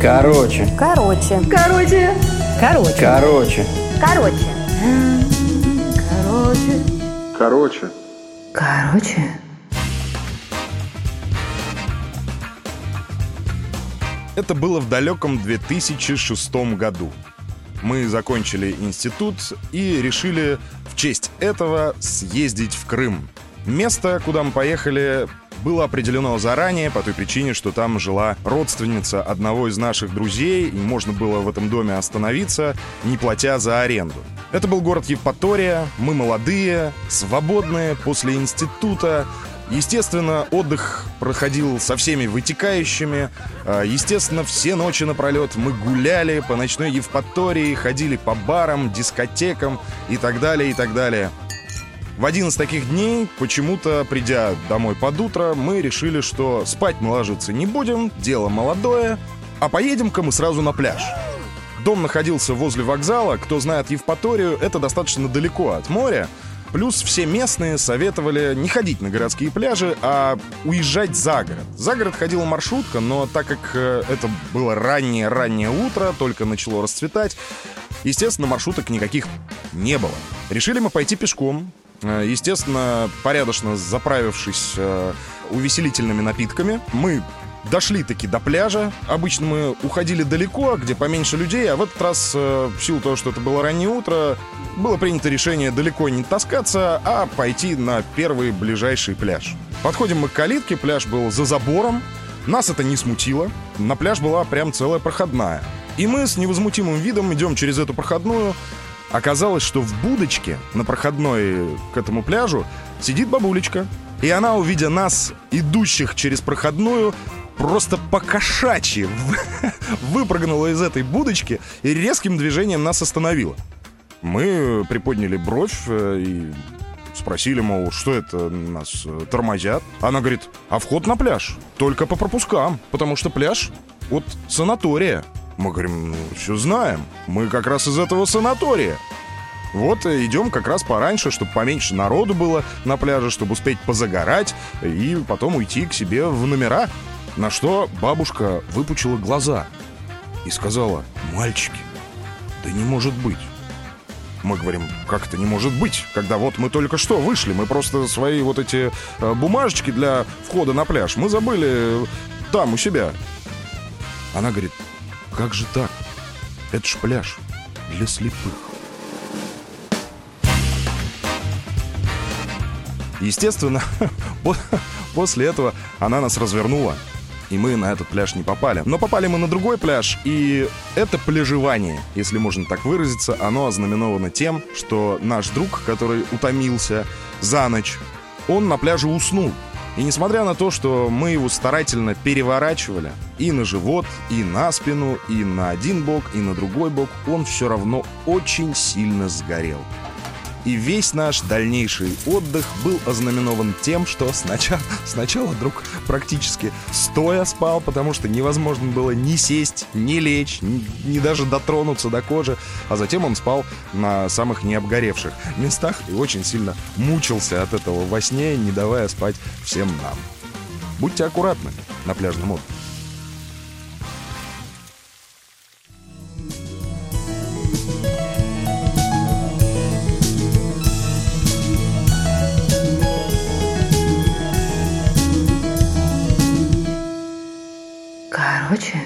Короче. Короче. Короче. Короче. Короче. Короче. Короче. Короче. Короче. Это было в далеком 2006 году. Мы закончили институт и решили в честь этого съездить в Крым. Место, куда мы поехали, было определено заранее по той причине, что там жила родственница одного из наших друзей, и можно было в этом доме остановиться, не платя за аренду. Это был город Евпатория, мы молодые, свободные, после института, Естественно, отдых проходил со всеми вытекающими. А, Естественно, все ночи напролет мы гуляли по ночной Евпатории, ходили по барам, дискотекам и так далее, и так далее. В один из таких дней, почему-то, придя домой под утро, мы решили, что спать мы ложиться не будем, дело молодое, а поедем-ка мы сразу на пляж. Дом находился возле вокзала, кто знает Евпаторию, это достаточно далеко от моря, Плюс все местные советовали не ходить на городские пляжи, а уезжать за город. За город ходила маршрутка, но так как э, это было раннее-раннее утро, только начало расцветать, естественно, маршруток никаких не было. Решили мы пойти пешком, Естественно, порядочно заправившись э, увеселительными напитками, мы дошли таки до пляжа. Обычно мы уходили далеко, где поменьше людей, а в этот раз, э, в силу того, что это было раннее утро, было принято решение далеко не таскаться, а пойти на первый ближайший пляж. Подходим мы к калитке, пляж был за забором. Нас это не смутило. На пляж была прям целая проходная. И мы с невозмутимым видом идем через эту проходную. Оказалось, что в будочке на проходной к этому пляжу сидит бабулечка. И она, увидя нас, идущих через проходную, просто по-кошачьи выпрыгнула из этой будочки и резким движением нас остановила. Мы приподняли бровь э, и спросили, мол, что это нас э, тормозят. Она говорит, а вход на пляж только по пропускам, потому что пляж от санатория. Мы говорим, ну, все знаем, мы как раз из этого санатория. Вот э, идем как раз пораньше, чтобы поменьше народу было на пляже, чтобы успеть позагорать и потом уйти к себе в номера. На что бабушка выпучила глаза и сказала, мальчики, да не может быть. Мы говорим, как это не может быть, когда вот мы только что вышли, мы просто свои вот эти э, бумажечки для входа на пляж, мы забыли там у себя. Она говорит, как же так? Это ж пляж для слепых. Естественно, после этого она нас развернула, и мы на этот пляж не попали. Но попали мы на другой пляж, и это пляжевание, если можно так выразиться, оно ознаменовано тем, что наш друг, который утомился за ночь, он на пляже уснул. И несмотря на то, что мы его старательно переворачивали и на живот, и на спину, и на один бок, и на другой бок, он все равно очень сильно сгорел. И весь наш дальнейший отдых был ознаменован тем, что сначала, сначала друг практически стоя спал, потому что невозможно было ни сесть, ни лечь, ни, ни даже дотронуться до кожи, а затем он спал на самых необгоревших местах и очень сильно мучился от этого во сне, не давая спать всем нам. Будьте аккуратны на пляжном отдыхе. Короче.